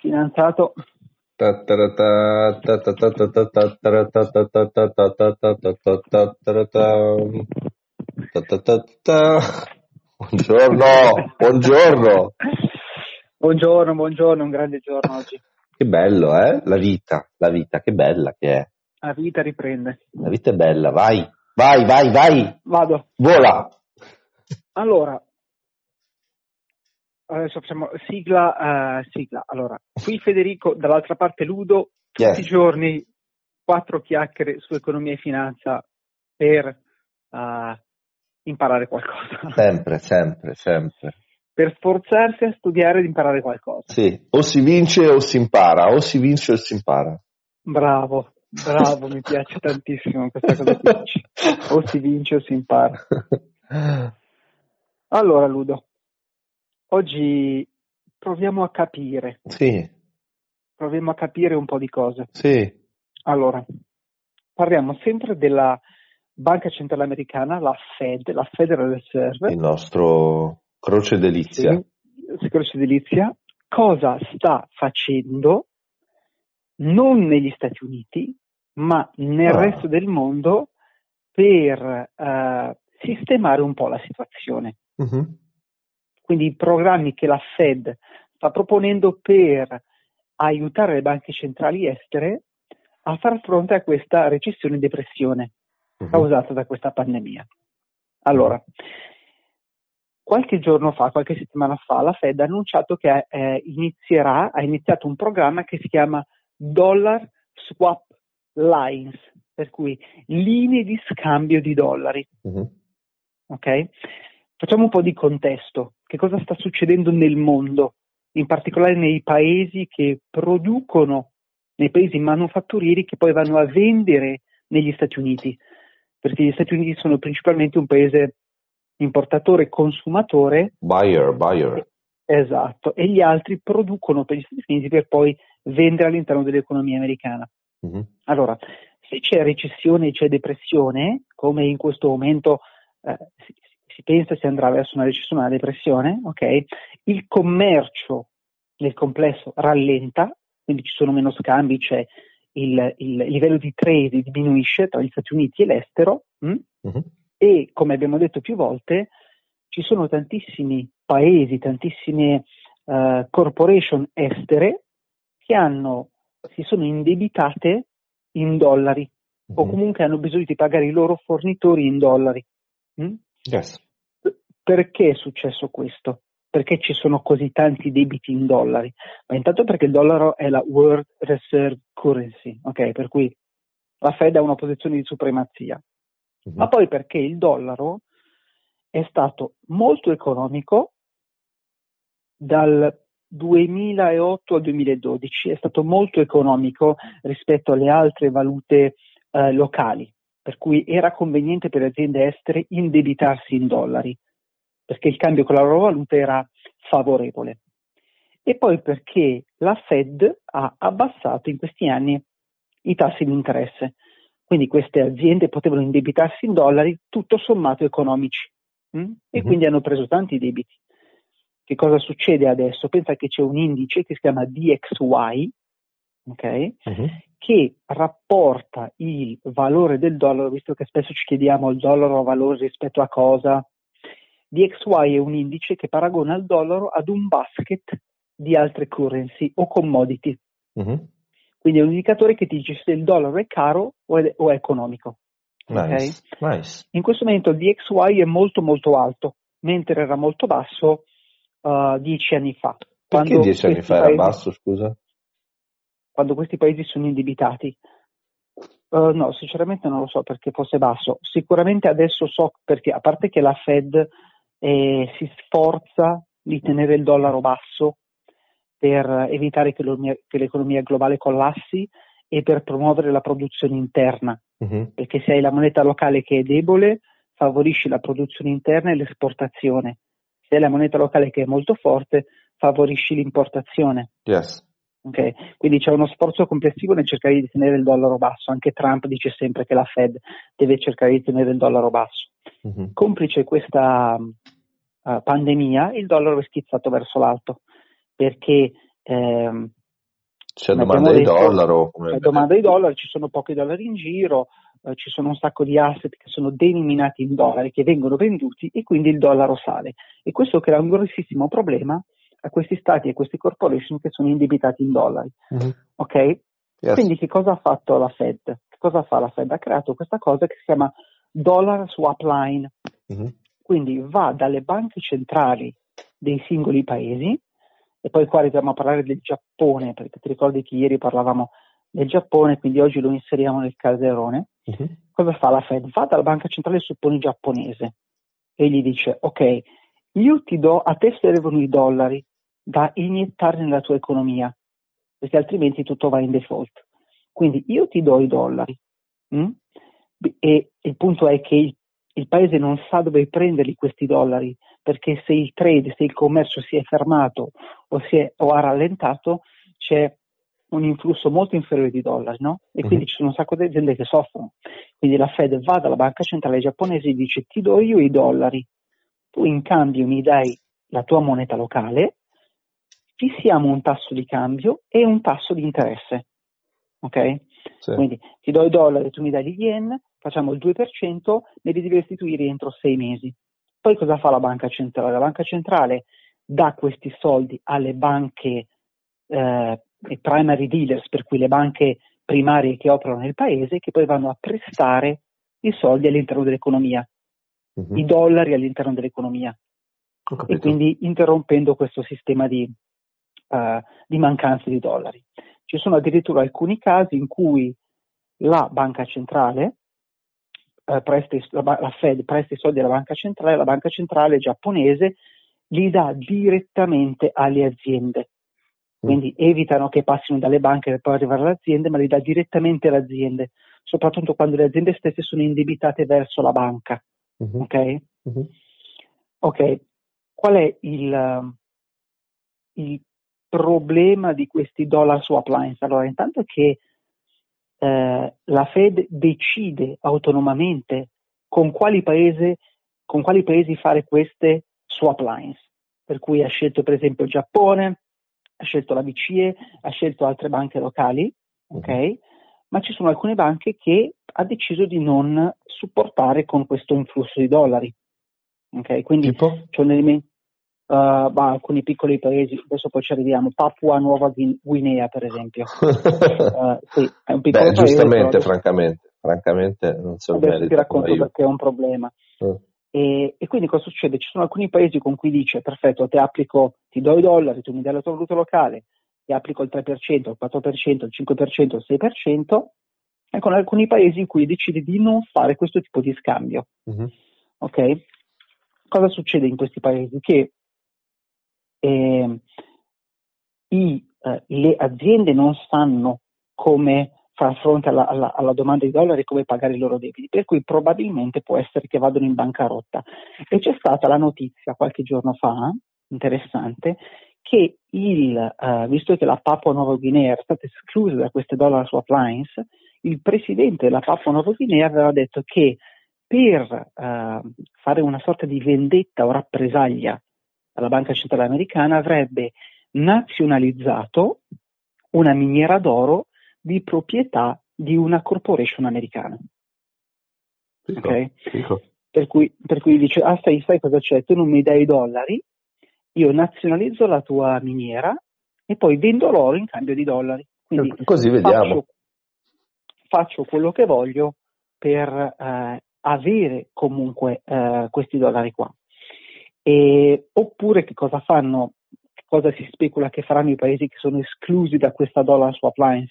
Fidanzato. Buongiorno, buongiorno. Buongiorno, buongiorno, un grande giorno oggi. Che bello, eh? La vita, la vita, che bella che è. La vita riprende. La vita è bella, vai, vai, vai, vai. Vado. Vola. Allora, adesso facciamo sigla, uh, sigla. Allora, qui Federico, dall'altra parte Ludo, tutti Yes. i giorni quattro chiacchiere su economia e finanza per uh, imparare qualcosa. Sempre, sempre, sempre. per sforzarsi a studiare ed imparare qualcosa. Sì, o si vince o si impara, o si vince o si impara. Bravo, bravo, mi piace tantissimo questa cosa che dici. O si vince o si impara. Allora, Ludo, oggi proviamo a capire, Sì, proviamo a capire un po' di cose. sì, Allora, parliamo sempre della Banca Centrale Americana, la Fed, la Federal Reserve, il nostro croce delizia. sì, Security Delizia, cosa sta facendo non negli Stati Uniti, ma nel Ah. resto del mondo per eh, sistemare un po' la situazione. Mhm. Quindi i programmi che la Fed sta proponendo per aiutare le banche centrali estere a far fronte a questa recessione e depressione Mhm. causata da questa pandemia. Allora, qualche giorno fa, qualche settimana fa, la Fed ha annunciato che eh, inizierà, ha iniziato un programma che si chiama Dollar Swap Lines, per cui linee di scambio di dollari. Mhm. ok? Facciamo un po' di contesto. Che cosa sta succedendo nel mondo, in particolare nei paesi che producono, nei paesi manufatturieri che poi vanno a vendere negli Stati Uniti? Perché gli Stati Uniti sono principalmente un paese importatore e consumatore, Buyer, buyer. esatto, e gli altri producono per gli Stati Uniti per poi vendere all'interno dell'economia americana. Mhm. Allora, se c'è recessione e c'è depressione, come in questo momento eh, si, pensa si andrà verso una recessione una depressione, ok? Il commercio nel complesso rallenta, quindi ci sono meno scambi, c'è il, il livello di trade diminuisce tra gli Stati Uniti e l'estero? Mhm. e, come abbiamo detto più volte, ci sono tantissimi paesi, tantissime eh, corporation estere che hanno, si sono indebitate in dollari o Mhm. comunque hanno bisogno di pagare i loro fornitori in dollari. Mm? Yes. Perché è successo questo? Perché ci sono così tanti debiti in dollari? Ma intanto perché il dollaro è la World Reserve Currency, ok? Per cui la Fed ha una posizione di supremazia. Mhm. Ma poi perché il dollaro è stato molto economico dal 2008 al 2012, è stato molto economico rispetto alle altre valute eh, locali, per cui era conveniente per le aziende estere indebitarsi in dollari, perché il cambio con la loro valuta era favorevole. E poi perché la Fed ha abbassato in questi anni i tassi di interesse. Quindi queste aziende potevano indebitarsi in dollari tutto sommato economici mm? e Mhm. quindi hanno preso tanti debiti. Che cosa succede adesso? Pensa che c'è un indice che si chiama DXY, ok? Mhm. che rapporta il valore del dollaro, visto che spesso ci chiediamo il dollaro ha valore rispetto a cosa. DXY è un indice che paragona il dollaro ad un basket di altre currency o commodity. Mhm. Quindi è un indicatore che ti dice se il dollaro è caro o è, o è economico. Nice, nice. In questo momento il DXY è molto molto alto, mentre era molto basso uh, dieci anni fa. Perché dieci anni fa era paesi- basso, scusa? Quando questi paesi sono indebitati. Uh, no, sinceramente non lo so perché fosse basso. Sicuramente adesso so perché, a parte che la Fed eh, si sforza di tenere il dollaro basso per evitare che l'economia, che l'economia globale collassi e per promuovere la produzione interna, Mhm. perché se hai la moneta locale che è debole, favorisci la produzione interna e l'esportazione. Se hai la moneta locale che è molto forte, favorisci l'importazione. Yes. Ok? Quindi c'è uno sforzo complessivo nel cercare di tenere il dollaro basso. Anche Trump dice sempre che la Fed deve cercare di tenere il dollaro basso. Mhm. Complice questa uh, pandemia, il dollaro è schizzato verso l'alto perché ehm, C'è domanda di dollaro. C'è domanda di dollaro, ci sono pochi dollari in giro, eh, ci sono un sacco di asset che sono denominati in dollari, che vengono venduti e quindi il dollaro sale. E questo crea un grossissimo problema a questi stati e a questi corporation che sono indebitati in dollari. Mm-hmm. Ok? Yes. Quindi che cosa ha fatto la Fed? Che cosa fa la Fed? Ha creato questa cosa che si chiama Dollar Swap Line. Mm-hmm. Quindi va dalle banche centrali dei singoli paesi e poi qua arriviamo a parlare del Giappone, perché ti ricordi che ieri parlavamo del Giappone, quindi oggi lo inseriamo nel calderone. Uh-huh. Cosa fa la Fed? Va dalla banca centrale, supponi giapponese, e gli dice, ok, io ti do, a te servono i dollari da iniettare nella tua economia, perché altrimenti tutto va in default. Quindi io ti do i dollari, mh? E il punto è che il, il paese non sa dove prenderli questi dollari, perché se il trade, se il commercio si è fermato o, si è, o ha rallentato, c'è un influsso molto inferiore di dollari, no? E quindi uh-huh. ci sono un sacco di aziende che soffrono. Quindi la Fed va dalla banca centrale giapponese e dice ti do io i dollari, tu in cambio mi dai la tua moneta locale, fissiamo un tasso di cambio e un tasso di interesse. Ok? Sì. Quindi ti do i dollari, tu mi dai gli yen, facciamo il 2%, me li devi restituire entro sei mesi. Poi cosa fa la banca centrale? La banca centrale dà questi soldi alle banche eh, primary dealers, per cui le banche primarie che operano nel paese, che poi vanno a prestare i soldi all'interno dell'economia, uh-huh. i dollari all'interno dell'economia. E quindi interrompendo questo sistema di, uh, di mancanza di dollari. Ci sono addirittura alcuni casi in cui la banca centrale eh, presti, la, la, Fed presta i soldi alla banca centrale, la banca centrale giapponese li dà direttamente alle aziende. Quindi mm. evitano che passino dalle banche per poi arrivare alle aziende, ma li dà direttamente alle aziende, soprattutto quando le aziende stesse sono indebitate verso la banca. Mm-hmm. Ok? Mm-hmm. Ok, qual è il, il, problema di questi dollar swap lines? Allora, intanto che eh, la Fed decide autonomamente con quali, paese, con quali paesi fare queste swap lines. Per cui ha scelto per esempio il Giappone, ha scelto la BCE, ha scelto altre banche locali, ok? Mm-hmm. Ma ci sono alcune banche che ha deciso di non supportare con questo influsso di dollari. Ok? Quindi tipo? c'è un elemento, uh, bah, alcuni piccoli paesi, adesso poi ci arriviamo, Papua Nuova Guinea per esempio. uh, sì, è un piccolo Beh, paese, giustamente, adesso... francamente, francamente non so Adesso ti racconto perché è un problema. Mm. E, e, quindi cosa succede? Ci sono alcuni paesi con cui dice, perfetto, ti applico, ti do i dollari, tu mi dai la tua valuta locale, ti applico il 3%, il 4%, il 5%, il 6%, e con alcuni paesi in cui decidi di non fare questo tipo di scambio. Mm-hmm. Ok? Cosa succede in questi paesi? Che eh, i, eh, le aziende non sanno come far fronte alla, alla, alla, domanda di dollari e come pagare i loro debiti, per cui probabilmente può essere che vadano in bancarotta. E c'è stata la notizia qualche giorno fa, interessante, che il, uh, visto che la Papua Nuova Guinea era stata esclusa da queste dollar swap lines, il presidente della Papua Nuova Guinea aveva detto che per uh, fare una sorta di vendetta o rappresaglia alla Banca Centrale Americana avrebbe nazionalizzato una miniera d'oro di proprietà di una corporation americana. Fico, okay? fico. Per, cui, per, cui, dice, ah sai, sai cosa c'è, tu non mi dai i dollari, io nazionalizzo la tua miniera e poi vendo l'oro in cambio di dollari. Quindi Così vediamo. Faccio, faccio quello che voglio per eh, avere comunque eh, questi dollari qua. E, oppure che cosa fanno, cosa si specula che faranno i paesi che sono esclusi da questa dollar swap lines?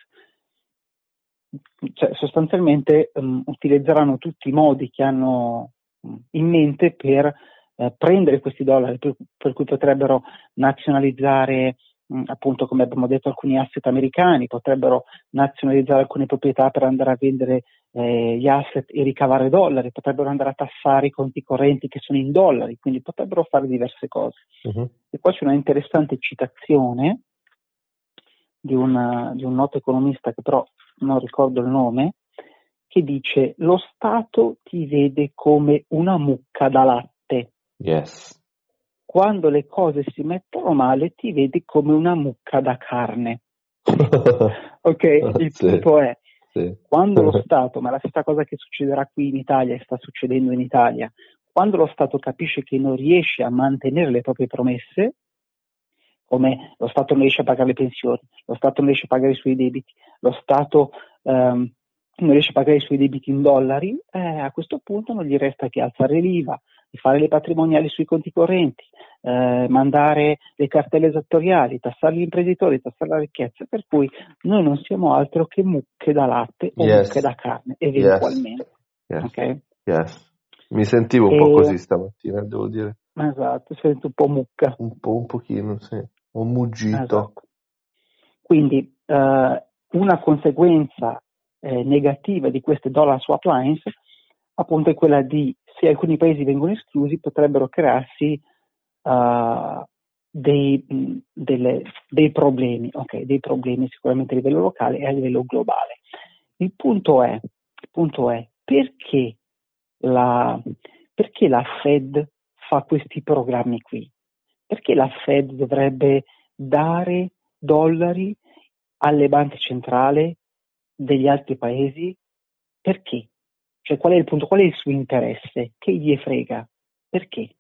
Cioè, sostanzialmente um, utilizzeranno tutti i modi che hanno um, in mente per eh, prendere questi dollari, per, per, cui potrebbero nazionalizzare Mm, appunto come abbiamo detto alcuni asset americani, potrebbero nazionalizzare alcune proprietà per andare a vendere eh, gli asset e ricavare dollari, potrebbero andare a tassare i conti correnti che sono in dollari, quindi potrebbero fare diverse cose. Uh-huh. E poi c'è una interessante citazione di, una, di un noto economista che però non ricordo il nome, che dice lo Stato ti vede come una mucca da latte. Yes quando le cose si mettono male ti vedi come una mucca da carne. ok, il sì. punto è, sì. quando lo Stato, ma la stessa cosa che succederà qui in Italia e sta succedendo in Italia, quando lo Stato capisce che non riesce a mantenere le proprie promesse, come lo Stato non riesce a pagare le pensioni, lo Stato non riesce a pagare i suoi debiti, lo Stato ehm, non riesce a pagare i suoi debiti in dollari, eh, a questo punto non gli resta che alzare l'IVA, fare le patrimoniali sui conti correnti, eh, mandare le cartelle esattoriali, tassare gli imprenditori, tassare la ricchezza, per cui noi non siamo altro che mucche da latte o yes. mucche da carne, eventualmente. Yes. Okay? yes. Mi sentivo un e... po' così stamattina, devo dire. Esatto, sento un po' mucca. Un po', un pochino, sì. Un muggito. Esatto. Quindi eh, una conseguenza eh, negativa di queste dollar swap lines appunto è quella di se alcuni paesi vengono esclusi potrebbero crearsi uh, dei, delle, dei, problemi, okay, dei problemi sicuramente a livello locale e a livello globale. Il punto è, il punto è perché, la, perché la Fed fa questi programmi qui? Perché la Fed dovrebbe dare dollari alle banche centrali degli altri paesi? Perché? Cioè qual è il punto, qual è il suo interesse? Che gli frega? Perché?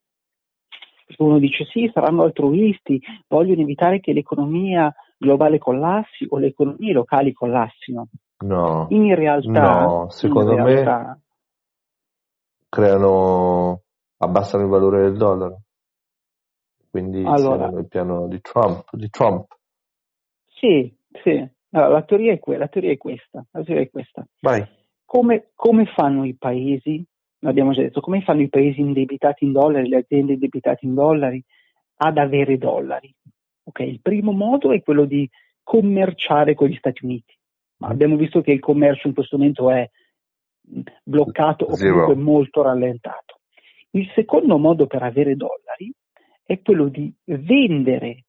Perché uno dice sì, saranno altruisti, vogliono evitare che l'economia globale collassi o le economie locali collassino. No. In realtà, no, secondo realtà, me creano, abbassano il valore del dollaro. Quindi allora, il piano di Trump, di Trump. Sì, sì. Allora, la, teoria la teoria è questa. La teoria è questa. Vai. Come, come fanno i paesi, l'abbiamo già detto, come fanno i paesi indebitati in dollari, le aziende indebitate in dollari, ad avere dollari? Okay, il primo modo è quello di commerciare con gli Stati Uniti. Ma abbiamo visto che il commercio in questo momento è bloccato o comunque molto rallentato. Il secondo modo per avere dollari è quello di vendere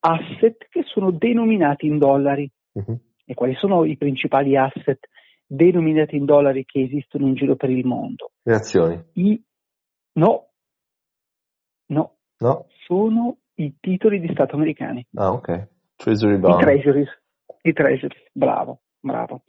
asset che sono denominati in dollari. Uh-huh. E quali sono i principali asset denominati in dollari che esistono in giro per il mondo. Le azioni? I... No. no, no, sono i titoli di Stato americani. Ah, ok. Treasury bond. I treasuries, i treasuries, bravo, bravo.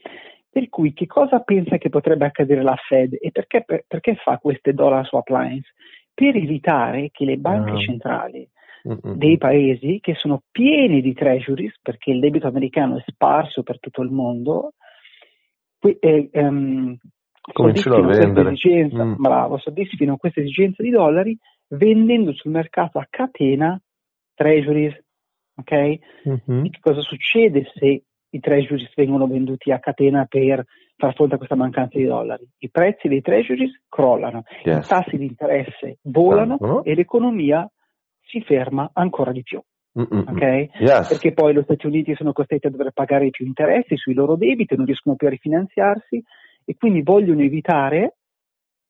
Per cui che cosa pensa che potrebbe accadere la Fed e perché, per, perché fa queste dollar swap lines? Per evitare che le banche ah. centrali dei paesi che sono pieni di treasuries, perché il debito americano è sparso per tutto il mondo, eh, ehm, soddisfino questa esigenza, mm. bravo, soddisfino questa esigenza di dollari vendendo sul mercato a catena treasuries. Ok? Mm-hmm. che cosa succede se i treasuries vengono venduti a catena per far fronte a questa mancanza di dollari? I prezzi dei treasuries crollano, yes. i tassi di interesse volano uh-huh. e l'economia si ferma ancora di più. Okay? Yes. Perché poi gli Stati Uniti sono costretti a dover pagare più interessi sui loro debiti, non riescono più a rifinanziarsi e quindi vogliono evitare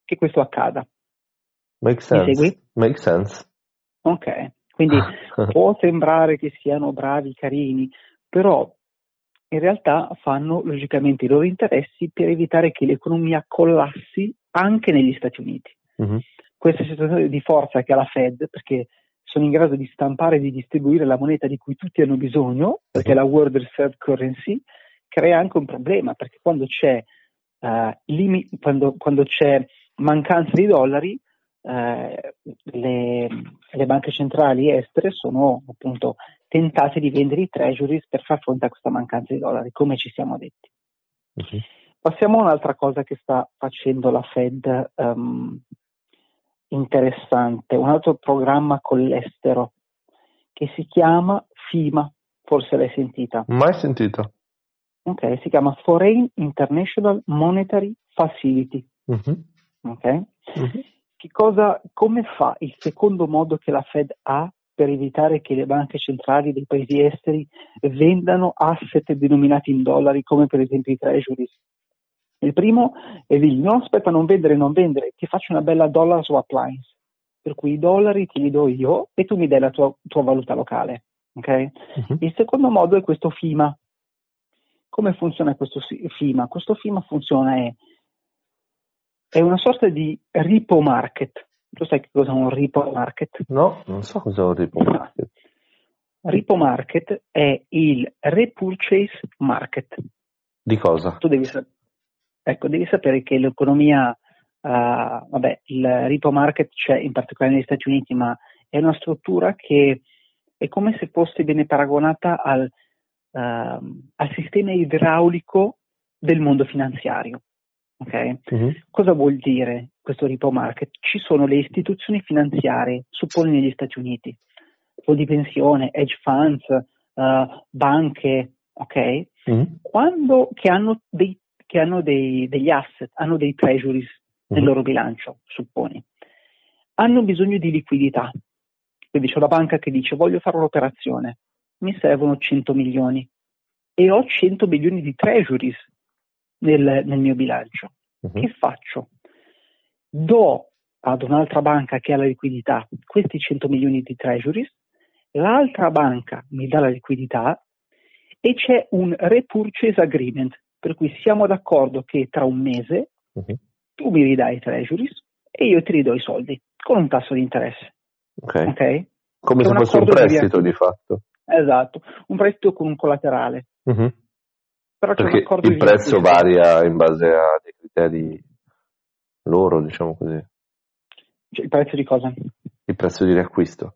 che questo accada. Make sense. Make sense. Ok, quindi può sembrare che siano bravi, carini, però in realtà fanno logicamente i loro interessi per evitare che l'economia collassi anche negli Stati Uniti. Mm-hmm. Questa situazione di forza che ha la Fed, perché sono in grado di stampare e di distribuire la moneta di cui tutti hanno bisogno, perché la World Reserve Currency crea anche un problema, perché quando c'è, uh, limi- quando, quando c'è mancanza di dollari, uh, le, le, banche centrali estere sono appunto tentate di vendere i treasuries per far fronte a questa mancanza di dollari, come ci siamo detti. Okay. Passiamo a un'altra cosa che sta facendo la Fed um, interessante, un altro programma con l'estero che si chiama FIMA, forse l'hai sentita. Mai sentita. Ok, si chiama Foreign International Monetary Facility. Uh-huh. Ok? Uh-huh. Che cosa, come fa il secondo modo che la Fed ha per evitare che le banche centrali dei paesi esteri vendano asset denominati in dollari, come per esempio i treasuries? Il primo è di no aspetta non vendere, non vendere, ti faccio una bella dollar swap lines, per cui i dollari te li do io e tu mi dai la tua, tua valuta locale. Okay? Uh-huh. Il secondo modo è questo FIMA. Come funziona questo FIMA? Questo FIMA funziona è, è una sorta di repo market. Tu sai che cosa è un repo market? No, non so cosa è un repo market. Repo market è il repurchase market. Di cosa? Tu devi, sa- ecco, devi sapere che l'economia, uh, vabbè, il repo market c'è in particolare negli Stati Uniti, ma è una struttura che è come se fosse viene paragonata al, uh, al sistema idraulico del mondo finanziario. Okay? Uh-huh. Cosa vuol dire questo repo market? Ci sono le istituzioni finanziarie, supponi negli Stati Uniti, fondi di pensione, hedge funds, uh, banche, ok? Uh-huh. Quando, che hanno, dei, che hanno dei, degli asset, hanno dei treasuries nel loro bilancio, supponi, hanno bisogno di liquidità. Quindi c'è una banca che dice voglio fare un'operazione, mi servono 100 milioni e ho 100 milioni di treasuries nel, nel mio bilancio. Uh-huh. Che faccio? Do ad un'altra banca che ha la liquidità questi 100 milioni di treasuries, l'altra banca mi dà la liquidità e c'è un repurchase agreement, per cui siamo d'accordo che tra un mese uh-huh. tu mi ridai i treasuries e io ti ridò i soldi con un tasso di interesse. Ok. okay? Come se fosse un prestito di, di fatto. Esatto, un prestito con un collaterale. Uh-huh. Però Perché il prezzo varia in base a dei criteri loro, diciamo così. Cioè, il prezzo di cosa? Il prezzo di riacquisto.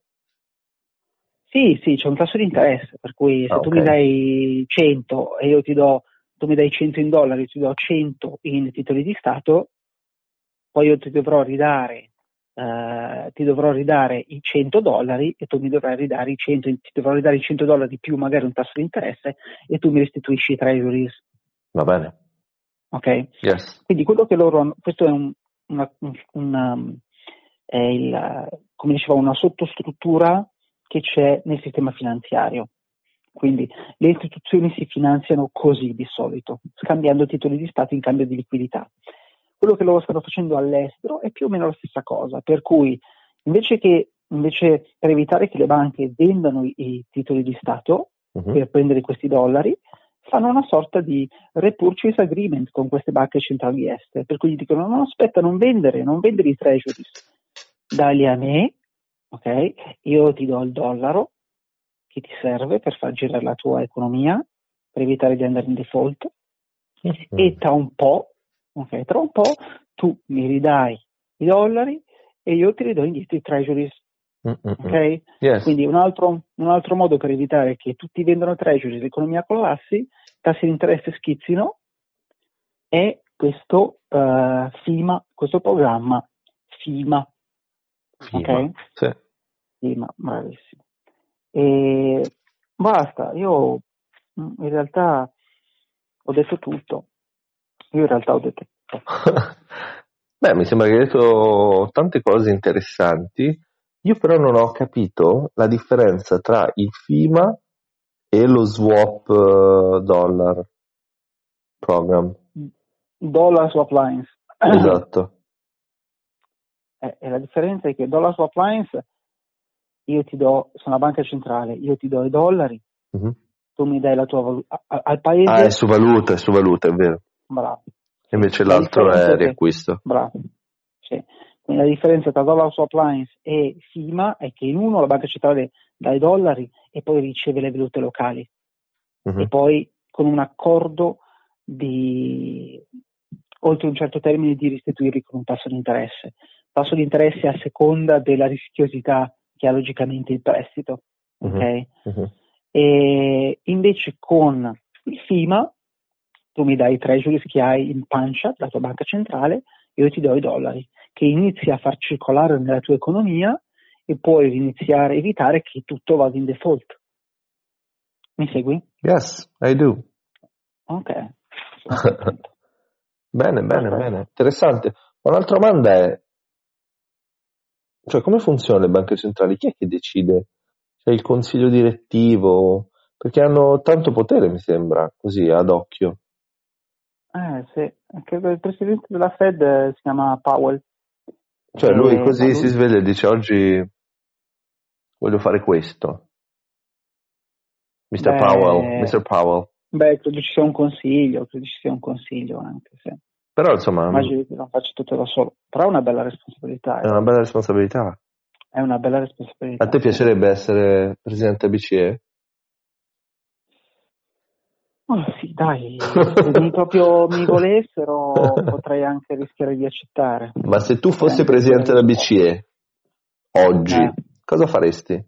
Sì, sì, c'è un tasso di interesse, per cui se ah, tu okay. mi dai 100 e io ti do, tu mi dai 100 in dollari, ti do 100 in titoli di Stato, poi io ti dovrò ridare Uh, ti dovrò ridare i 100 dollari e tu mi dovrai ridare i 100, ti dovrò ridare i 100 dollari più magari un tasso di interesse e tu mi restituisci i treasuries. Va bene. Ok? Yes. Quindi quello che loro hanno, questo è un, una, una, è il, come dicevo, una sottostruttura che c'è nel sistema finanziario. Quindi le istituzioni si finanziano così di solito, scambiando titoli di Stato in cambio di liquidità. Quello che loro stanno facendo all'estero è più o meno la stessa cosa, per cui invece che invece per evitare che le banche vendano i, i titoli di Stato uh-huh. per prendere questi dollari, fanno una sorta di repurchase agreement con queste banche centrali estere, per cui gli dicono no, aspetta, non vendere, non vendere i treasuries, dali a me, ok? Io ti do il dollaro che ti serve per far girare la tua economia, per evitare di andare in default, uh-huh. e tra un po' Ok, tra un po' tu mi ridai i dollari e io ti ridò indietro i treasuries. Ok? Yes. Quindi un altro, un altro, modo per evitare che tutti vendano treasuries, l'economia collassi, tassi di interesse schizzino, è questo uh, FIMA, questo programma FIMA. FIMA, ok? Sì. FIMA, bravissimo. E basta, io in realtà ho detto tutto. Io in realtà ho detto. Beh, mi sembra che hai detto tante cose interessanti. Io però non ho capito la differenza tra il FIMA e lo swap uh, dollar program. Dollar swap lines. Esatto. Eh, e la differenza è che dollar swap lines io ti do, sono la banca centrale, io ti do i dollari, uh-huh. tu mi dai la tua valuta al paese. Ah, è su valuta, è su valuta, è vero. Bravo. Invece l'altro è riacquisto. Bravo. Sì. Quindi la differenza tra dollar swap lines e FIMA è che in uno la banca centrale dà i dollari e poi riceve le valute locali. Uh-huh. E poi con un accordo di oltre un certo termine di restituirli con un tasso di interesse. Il tasso di interesse a seconda della rischiosità che ha logicamente il prestito. Uh-huh. Okay? Uh-huh. E invece con il FIMA tu mi dai i treasuries che hai in pancia la tua banca centrale, io ti do i dollari, che inizi a far circolare nella tua economia e puoi iniziare a evitare che tutto vada in default. Mi segui? Yes, I do. Ok. bene, bene, bene. Interessante. Un'altra domanda è, cioè come funzionano le banche centrali? Chi è che decide? C'è il consiglio direttivo? Perché hanno tanto potere, mi sembra, così ad occhio. Eh sì, anche il presidente della Fed si chiama Powell. Cioè lui e così lui... si sveglia e dice oggi voglio fare questo. Mr. Beh, Powell, Mr. Powell. Beh, credo ci sia un consiglio, credo ci sia un consiglio anche, sì. Però insomma... Immagino che non faccia tutto da solo, però è una bella responsabilità. È una bella responsabilità. è una bella responsabilità. A te piacerebbe essere presidente BCE? Oh, sì, dai, se mi proprio mi volessero potrei anche rischiare di accettare. Ma se tu fossi presidente della BCE oggi, eh. cosa faresti?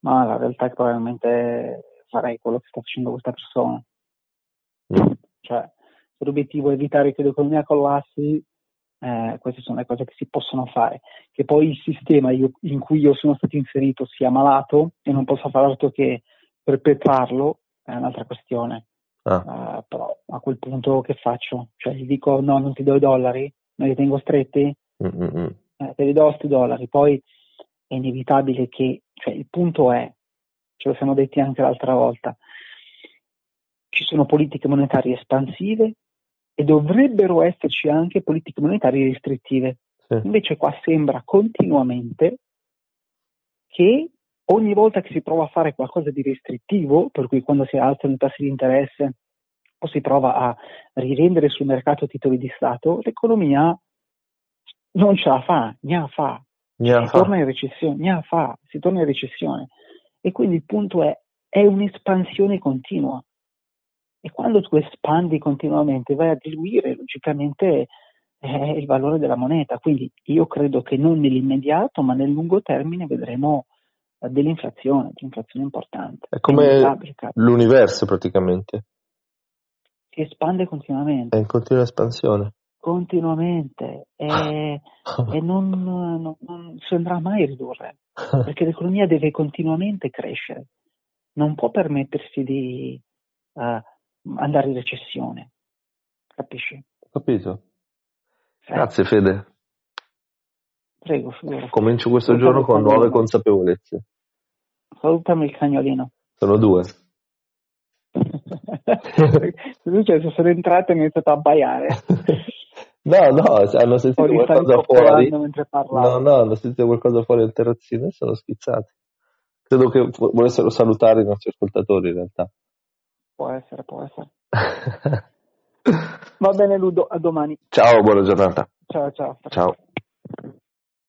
Ma la realtà è che probabilmente farei quello che sta facendo questa persona. Mm. Cioè, l'obiettivo è evitare che l'economia collassi, eh, queste sono le cose che si possono fare. Che poi il sistema io, in cui io sono stato inserito sia malato e non possa fare altro che perpetrarlo è un'altra questione. Ah. Uh, però a quel punto che faccio? Cioè gli dico no, non ti do i dollari, non li tengo stretti, eh, te li do questi dollari. Poi è inevitabile che, cioè il punto è, ce lo siamo detti anche l'altra volta, ci sono politiche monetarie espansive e dovrebbero esserci anche politiche monetarie restrittive. Sì. Invece qua sembra continuamente che ogni volta che si prova a fare qualcosa di restrittivo, per cui quando si alzano i tassi di interesse o si prova a rivendere sul mercato titoli di Stato, l'economia non ce la fa, ne fa. Gna si fa. torna in recessione, ne fa, si torna in recessione. E quindi il punto è, è un'espansione continua. E quando tu espandi continuamente vai a diluire logicamente eh, il valore della moneta. Quindi io credo che non nell'immediato, ma nel lungo termine vedremo dell'inflazione, dell'inflazione importante. È come l'universo praticamente. Si espande continuamente. È in continua espansione. Continuamente e, e non, non, non, andrà mai a ridurre perché l'economia deve continuamente crescere, non può permettersi di uh, andare in recessione, capisci? Capito. Sì. Grazie Fede. Prego, figura. Comincio questo giorno con nuove consapevolezze. Salutami il cagnolino. Sono due. cioè, sono entrato e ho iniziato a abbaiare. No, no, hanno sentito qualcosa fuori. No, no, hanno sentito qualcosa fuori al terrazzino e sono schizzati. Credo che volessero salutare i nostri ascoltatori in realtà. Può essere, può essere. Va bene Ludo, a domani. Ciao, buona giornata. Ciao, ciao. Ciao.